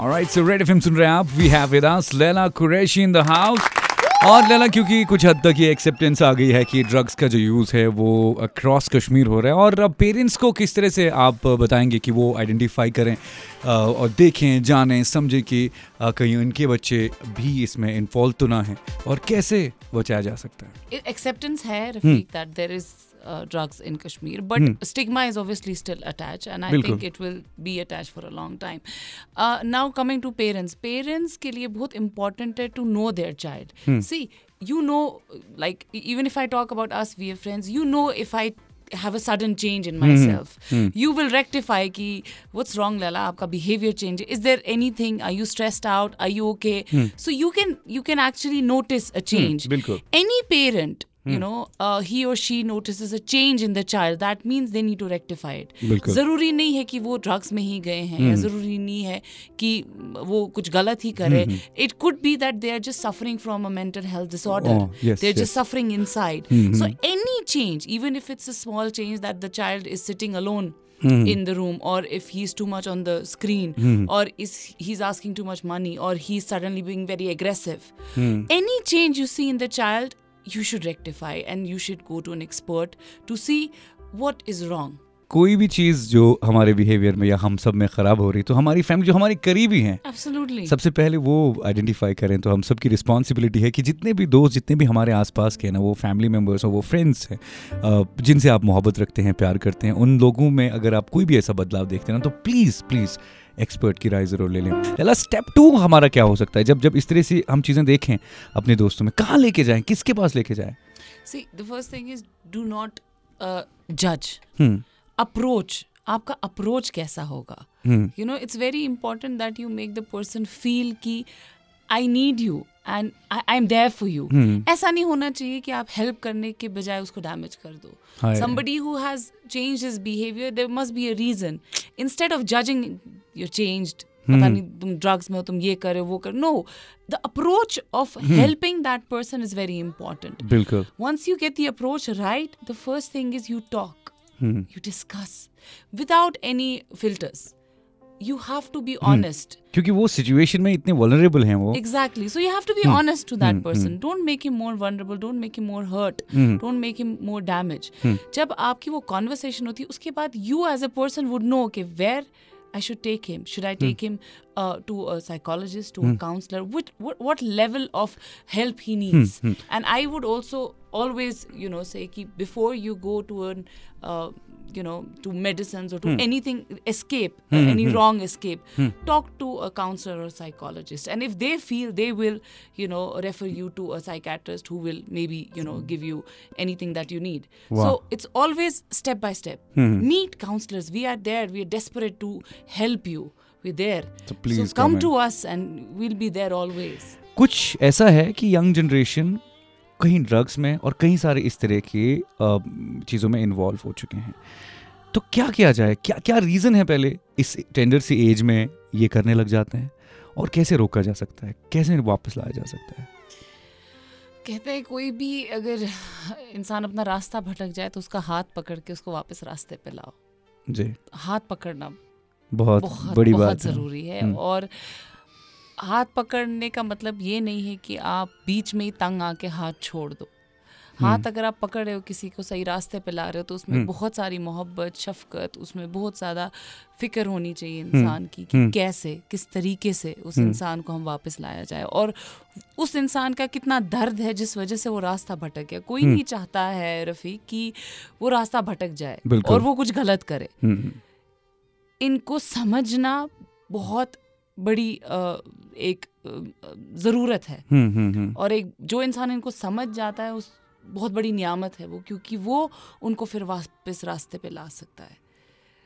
Alright, so Red FM सुन रहे हैं आप। We have with us Laila Qureshi in the house और लैला क्योंकि कुछ हद तक ये एक्सेप्टेंस आ गई है कि ड्रग्स का जो यूज़ है वो अक्रॉस कश्मीर हो रहा है। और अब पेरेंट्स को किस तरह से आप बताएँगे कि वो आइडेंटिफाई करें और देखें जानें समझें कि कहीं उनके बच्चे भी इसमें इन्वॉल्व तो ना हैं। और कैसे बचाया जा सकता है? acceptance hai Rafiq that there is uh, drugs in Kashmir, but Hmm. stigma is obviously still attached, and I बिल्कुल। think it will be attached for a long time. Uh, now coming to parents, parents के लिए बहुत important है to know their child. Hmm. See, you know, like e- even if I talk about us, we are friends. You know, if I have a sudden change in myself, you will rectify ki what's wrong, Lala. आपका behavior change. Is there anything? Are you stressed out? Are you okay? So you can you can actually notice a change. बिल्कुल। any parent you know uh, he or she notices a change in the child that means they need to rectify it बिल्कुल। ज़रूरी नहीं है कि वो drugs में ही गए हैं या ज़रूरी नहीं है कि वो कुछ गलत ही करे it could be that they are just suffering from a mental health disorder Oh, yes, they are yes. Just suffering inside so any change even if it's a small change that the child is sitting alone in the room or if he's too much on the screen or is he's asking too much money or he's suddenly being very aggressive any change you see in the child you should rectify and you should go to an expert to see what is wrong. कोई भी चीज़ जो हमारे behaviour में या हम सब में ख़राब हो रही तो हमारी फैमिली जो हमारी करीबी हैं absolutely. सबसे पहले वो आइडेंटिफाई करें तो हम सबकी रिस्पॉन्सिबिलिटी है कि जितने भी दोस्त जितने भी हमारे आसपास के हैं ना वो फैमिली मेंबर्स हो वो फ्रेंड्स हैं जिनसे आप मोहब्बत रखते हैं प्यार करते हैं उन लोगों में अगर आप कोई भी ऐसा बदलाव देखते हैं ना तो प्लीज़ प्लीज़ एक्सपर्ट की राय ज़रूर ले लें। पहला स्टेप टू हमारा क्या हो सकता है? जब जब इस तरह से हम चीज़ें देखें अपने दोस्तों में कहाँ लेके जाएँ? किसके पास लेके जाएँ? See the first thing is do not जज अप्रोच आपका अप्रोच कैसा होगा? You know it's very important that you make the person feel की I need you and I am there for you ऐसा नहीं होना चाहिए कि आप हेल्प करने के बजाय उसको डैमेज कर दो। Somebody who has change his behaviour there must be a reason instead of judging your changed पता नहीं तुम ड्रग्स में हो तुम ये करो वो करो no the approach of helping that person is very important बिल्कुल। Once you get the approach right the first thing is you talk you discuss without any filters You have to be honest. क्योंकि वो situation में इतने vulnerable हैं वो Exactly. So you have to be honest to that person. Don't make him more vulnerable. Don't make him more hurt. Don't make him more damage. जब आपकी वो conversation होती है उसके बाद you as a person would know okay where I should take him. Should I take him uh, to a psychologist, to a counselor? What, what what level of help he needs? And I would also always you know say कि before you go to an uh, you know to medicines or to anything escape uh, any wrong escape talk to a counselor or psychologist and if they feel they will you know refer you to a psychiatrist who will maybe you know give you anything that you need so it's always step by step meet counselors we are there we are desperate to help you we're there So please so come come to us and we'll be there always कुछ ऐसा है कि young generation कहीं drugs में और कई सारे इस तरह के चीज़ों में इन्वॉल्व हो चुके हैं। तो क्या किया जाए? क्या क्या रीज़न है पहले इस टेंडर सी एज में ये करने लग जाते हैं? और कैसे रोका जा सकता है? कैसे वापस लाया जा सकता है? कहते हैं कोई भी अगर इंसान अपना रास्ता भटक जाए तो उसका हाथ पकड़ के उसको वापस रास्ते पे लाओ। जी। हाथ पकड़ना बहुत, बहुत बड़ी बहुत बात ज़रूरी है हम्म। और हाथ पकड़ने का मतलब ये नहीं है कि आप बीच में ही तंग आके हाथ छोड़ दो। हम्म। हाथ अगर आप पकड़ रहे हो किसी को सही रास्ते पे ला रहे हो तो उसमें बहुत सारी मोहब्बत शफकत उसमें बहुत ज़्यादा फ़िक्र होनी चाहिए इंसान की कि हम्म। कैसे किस तरीके से उस इंसान को हम वापस लाया जाए। और उस इंसान का कितना दर्द है जिस वजह से वो रास्ता भटक गया। कोई नहीं चाहता है रफ़ी कि वो रास्ता भटक जाए और वो कुछ गलत करे। हम्म, इनको समझना बहुत बड़ी एक ज़रूरत है। हम्म, हम्म, हम्म, और एक जो इंसान इनको समझ जाता है उस बहुत बड़ी नियामत है वो क्योंकि वो उनको फिर वापस रास्ते पे ला सकता है।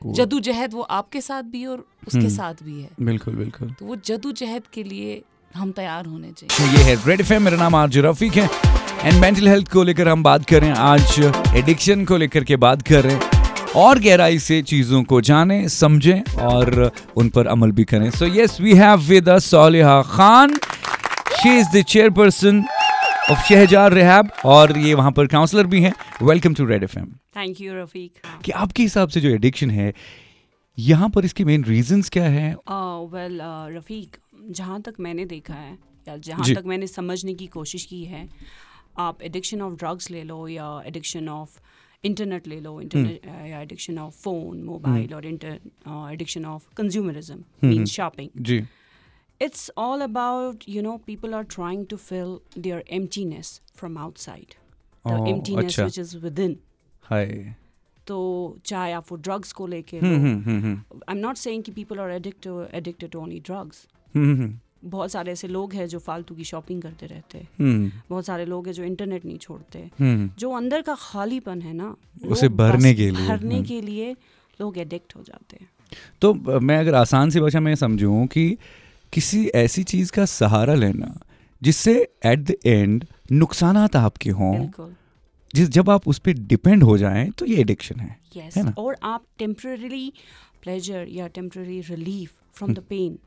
जदोजहद वो आपके साथ भी और उसके साथ भी है। बिल्कुल बिल्कुल। तो वो जदोजहद के लिए हम तैयार होने चाहिए। तो ये है रेड एफ़ मेरा नाम आरजे रफीक है। एंड मेंटल हेल्थ को लेकर हम बात कर रहे हैं। आज एडिक्शन को लेकर के बात कर रहे हैं। और गहराई से चीज़ों को जानें समझें और उन पर अमल भी करें। So yes we have with Saliha Khan she is the chairperson of Shahzar rehab और ये वहाँ पर काउंसलर भी हैं। Welcome to Red FM thank you Rafiq कि आपके हिसाब से जो एडिक्शन है यहाँ पर इसके मेन रीजंस क्या है? वेल रफ़ीक जहाँ तक मैंने देखा है या जहाँ तक मैंने समझने की कोशिश की है आप एडिक्शन ऑफ़ ड्रग्स ले लो या एडिक्शन ऑफ़ इंटरनेट ले लो इंटरनेट या एडिक्शन ऑफ़ फ़ोन मोबाइल और inter addiction of consumerism mean shopping ji it's all about you know people are trying to fill their emptiness from outside. The Oh, emptiness अच्छा। which is within. हाय तो चाहे आप वो drugs को लेके I am not saying कि people are addicted addicted to only drugs बहुत सारे ऐसे लोग हैं जो फालतू की शॉपिंग करते रहते हैं। हम्म। बहुत सारे लोग हैं जो इंटरनेट नहीं छोड़ते। हम्म। जो अंदर का खालीपन है ना उसे भरने के लिए, भरने हम्म। के लिए लोग एडिक्ट हो जाते हैं। तो मैं अगर आसान सी भाषा में समझूं कि किसी ऐसी चीज़ का सहारा लेना जिससे एट द एंड नुकसान आपके हों जिस जब आप उस पर डिपेंड हो जाएँ तो ये एडिक्शन है यस है ना? और आप टेम्पररी प्लेजर या temporary relief from the pain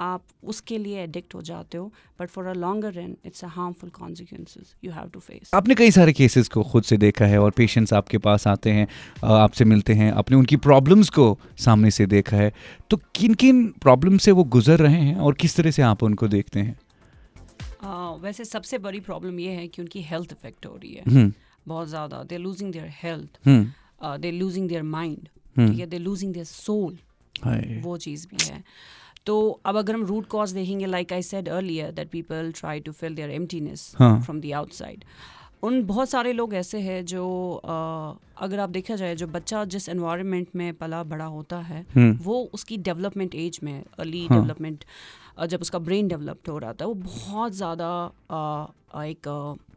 आप उसके लिए एडिक्ट हो जाते हो but for a longer run it's a harmful consequences you have to face आपने कई सारे केसेस को खुद से देखा है और पेशेंट्स आपके पास आते हैं आपसे मिलते हैं आपने उनकी प्रॉब्लम्स को सामने से देखा है। तो किन किन प्रॉब्लम से वो गुजर रहे हैं और किस तरह से आप उनको देखते हैं? वैसे सबसे बड़ी प्रॉब्लम ये है कि उनकी हेल्थ इफ़ेक्ट हो रही है। हम्म। बहुत ज़्यादा। They losing their health they losing their mind. ठीक है? दे लूजिंग देयर सोल वो चीज़ भी है। तो अब अगर हम रूट कॉज देखेंगे like I said earlier that people try to fill their emptiness हाँ। फ्रॉम द आउटसाइड उन बहुत सारे लोग ऐसे हैं जो अ, अगर आप देखा जाए जो बच्चा जिस एनवायरनमेंट में पला बड़ा होता है हम्म वो उसकी डेवलपमेंट एज में अर्ली हाँ। डेवलपमेंट जब उसका ब्रेन डेवलप्ड हो रहा था वो बहुत ज़्यादा एक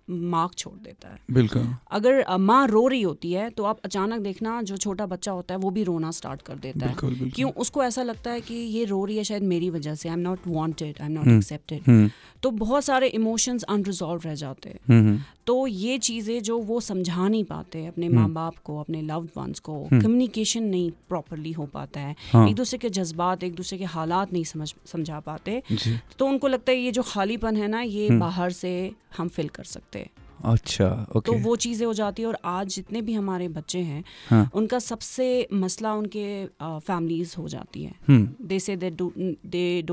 मार्क छोड़ देता है। बिल्कुल। अगर माँ रो रही होती है तो आप अचानक देखना जो छोटा बच्चा होता है वो भी रोना स्टार्ट कर देता है। बिल्कुल बिल्कुल। क्यों? उसको ऐसा लगता है कि ये रो रही है शायद मेरी वजह से। I am not wanted I am not. Accepted तो बहुत सारे इमोशंस अनरिजॉल्व रह जाते हैं। हम्म हम्म, तो ये चीज़ें जो वो समझा नहीं पाते अपने हम्म। माँ बाप को अपने लव्ड वंस को कम्युनिकेशन नहीं प्रॉपरली हो पाता है हाँ। एक दूसरे के जज्बात एक दूसरे के हालात नहीं समझ समझा पाते तो उनको लगता है ये जो खालीपन है ना ये हम्म। बाहर से हम फिल कर सकते हैं अच्छा ओके तो वो चीज़ें हो जाती है और आज जितने भी हमारे बच्चे हैं हाँ। उनका सबसे मसला उनके फैमिलीज़ हो जाती है। दे से us hmm, they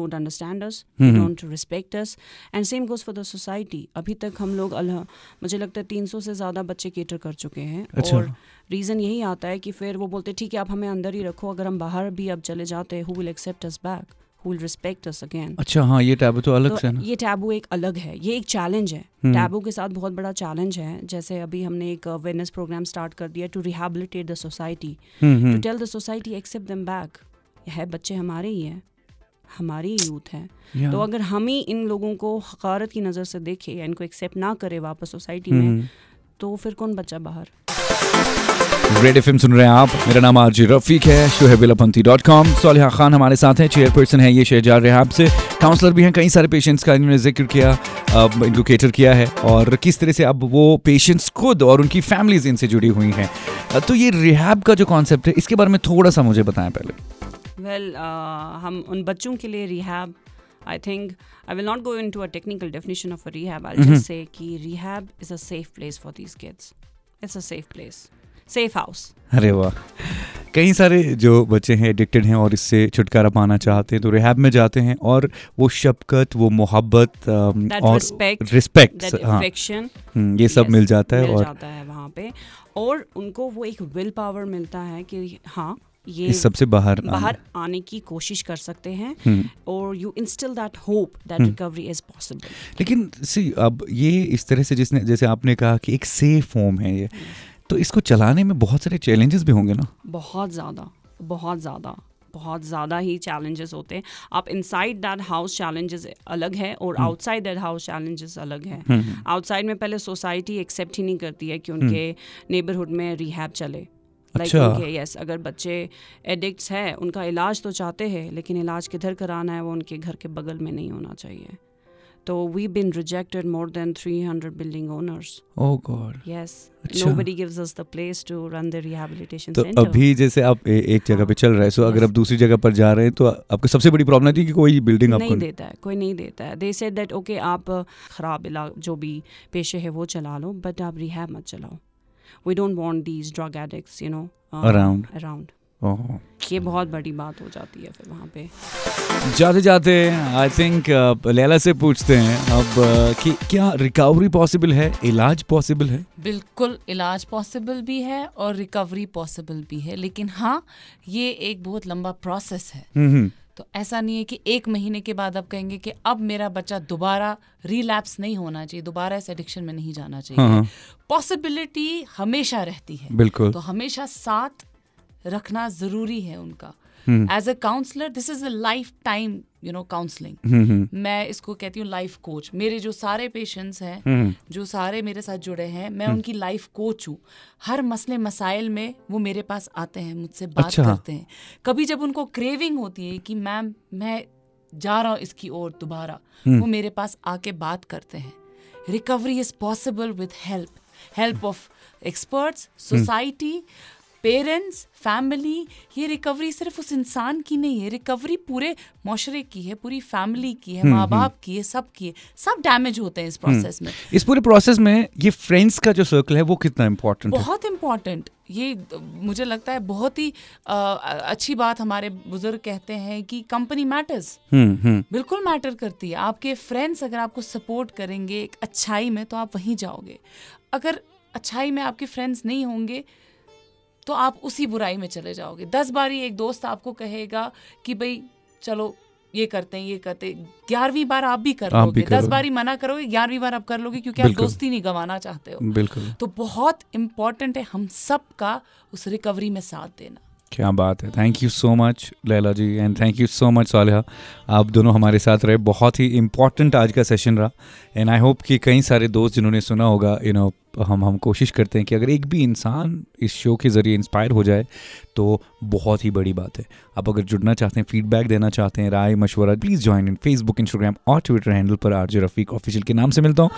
hmm. don't respect us and same goes for the society. अभी तक हम लोग अल्लाह मुझे लगता है 300 से ज़्यादा बच्चे केटर कर चुके हैं अच्छा। और रीज़न यही आता है कि फिर वो बोलते ठीक है आप हमें अंदर ही रखो अगर हम बाहर भी अब चले जाते हैं who will accept us back will respect us again अच्छा हाँ ये टैब तो अलग से तो ना? ये टैबू एक अलग है ये एक चैलेंज है। हम्म। टैबू के साथ बहुत बड़ा चैलेंज है जैसे अभी हमने एक अवेयरनेस प्रोग्राम स्टार्ट कर दिया to rehabilitate the society hmm to hmm tell the society accept them back है बच्चे हमारे ही हैं हमारी यूथ है। तो अगर हम ही इन लोगों को हकारत की नज़र से देखें या इनको एक्सेप्ट ना करे वापस सोसाइटी में हम्म। तो फिर कौन बच्चा बाहर? रेड एफ़ सुन रहे हैं आप। मेरा नाम आरजी रफीक है। शोहेबिलपंथी डॉट कॉम सोलिहा खान हमारे साथ हैं। चेयरपर्सन है ये शहजार रेहाब से। काउंसलर भी हैं। कई सारे पेशेंट्स का इन्होंने ज़िक्र किया अब इनको केटर किया है। और किस तरह से अब वो पेशेंट्स खुद और उनकी फैमिलीज़ इनसे जुड़ी हुई हैं। तो ये रिहाब का जो कॉन्सेप्ट है इसके बारे में थोड़ा सा मुझे बताएँ पहले। वेल well, uh, हम उन बच्चों के लिए rehab I think I will not go into a technical definition of a rehab I just say कि rehab is a safe place for these kids it's a safe place safe house अरे वाह। कई सारे जो बच्चे हैं addicted हैं और इससे छुटकारा पाना चाहते हैं तो रिहैब में जाते हैं और वो शफकत वो मोहब्बत और रिस्पेक्ट हाँ। हम्म, ये सब Yes, मिल जाता है मिल और जाता है वहाँ पे। और उनको वो एक विल पावर मिलता है कि हाँ ये इस सबसे बाहर बाहर आने आने की कोशिश कर सकते हैं हम्म, और you instill that hope that recovery is possible लेकिन सी अब ये इस तरह से जिसने जैसे आपने कहा कि एक सेफ़ होम है ये। तो इसको चलाने में बहुत सारे चैलेंजेस भी होंगे ना? बहुत ज़्यादा बहुत ज़्यादा बहुत ज़्यादा ही चैलेंजेस होते हैं। आप इनसाइड दैट हाउस चैलेंजेस अलग है और आउटसाइड दैट हाउस चैलेंजेस अलग है। हम्म, आउटसाइड में पहले सोसाइटी एक्सेप्ट ही नहीं करती है कि उनके नेबरहुड में रिहैब चले। लाइक अच्छा। उनके यस अगर बच्चे एडिक्ट्स हैं उनका इलाज तो चाहते हैं लेकिन इलाज किधर कराना है वो उनके घर के बगल में नहीं होना चाहिए। तो we been rejected more than 300 building owners oh god yes अच्छा। Nobody gives us the place to run the rehabilitation तो अभी जैसे आप ए, एक जगह पे चल रहे हैं सो अगर आप दूसरी जगह पर जा रहे हैं तो आपको सबसे बड़ी प्रॉब्लम थी कि कोई बिल्डिंग आपको नहीं देता है कोई नहीं देता है। दे सेड दैट ओके आप ख़राब जो भी पेशे है वो चला लो बट आप रिहैब मत चलाओ। We don't want these drug addicts you know. Around oh ये बहुत बड़ी बात हो जाती है फिर वहाँ पे। जाते जाते आई थिंक लैला से पूछते हैं अब uh, कि क्या रिकवरी पॉसिबल है इलाज पॉसिबल है? बिल्कुल इलाज पॉसिबल भी है और रिकवरी पॉसिबल भी है। लेकिन हाँ ये एक बहुत लंबा प्रोसेस है। हम्म तो ऐसा नहीं है कि एक महीने के बाद आप कहेंगे कि अब मेरा बच्चा दोबारा रिलैप्स नहीं होना चाहिए दोबारा इस एडिक्शन में नहीं जाना हाँ, चाहिए। हाँ। पॉसिबिलिटी हमेशा रहती है। बिल्कुल। तो हमेशा साथ रखना ज़रूरी है उनका। हम्म। As a counsellor this is a lifetime you know counselling hmm hmm. मैं इसको कहती हूँ लाइफ कोच मेरे जो सारे पेशेंट्स हैं हम्म जो सारे मेरे साथ जुड़े हैं मैं उनकी लाइफ कोच हूँ। हर मसले मसाइल में वो मेरे पास आते हैं मुझसे बात अच्छा। करते हैं। कभी जब उनको क्रेविंग होती है कि मैम मैं जा रहा हूँ इसकी ओर दोबारा हम्म। वो मेरे पास आके बात करते हैं। Recovery is possible with help help of experts hmm. Society parents family ये रिकवरी सिर्फ़ उस इंसान की नहीं है रिकवरी पूरे माशरे की है पूरी फैमिली की हम्म, है माँ बाप की है सब की है। सब डैमेज होते हैं इस प्रोसेस में। इस पूरे प्रोसेस में ये फ्रेंड्स का जो सर्कल है वो कितना इम्पोर्टेंट बहुत इम्पोर्टेंट ये मुझे लगता है बहुत ही अ, अच्छी बात हमारे बुज़ुर्ग कहते हैं कि कंपनी मैटर्स हम्म हम्म। बिल्कुल मैटर करती है। आपके फ्रेंड्स अगर आपको सपोर्ट करेंगे एक अच्छाई में तो आप वहीं जाओगे। अगर अच्छाई में आपके फ्रेंड्स नहीं होंगे तो आप उसी बुराई में चले जाओगे। दस बार ही एक दोस्त आपको कहेगा कि भाई चलो ये करते हैं ये करते ग्यारहवीं बार आप भी कर आप लोगे भी लोगे। दस बार ही मना करोगे ग्यारहवीं बार आप कर लोगे क्योंकि आप दोस्ती नहीं गंवाना चाहते हो। बिल्कुल। तो बहुत इम्पोर्टेंट है हम सब का उस रिकवरी में साथ देना। क्या बात है। Thank you so much Laila ji and thank you so much Saliha. आप दोनों हमारे साथ रहे। बहुत ही इंपॉर्टेंट आज का सेशन रहा। एंड आई होप कि कई सारे दोस्त जिन्होंने सुना होगा यू नो हम हम कोशिश करते हैं कि अगर एक भी इंसान इस शो के ज़रिए इंस्पायर हो जाए तो बहुत ही बड़ी बात है। आप अगर जुड़ना चाहते हैं फीडबैक देना चाहते हैं, राय, मशवरा please join in Facebook Instagram और ट्विटर हैंडल पर आरजे रफीक ऑफिशियल के नाम से मिलता हूँ।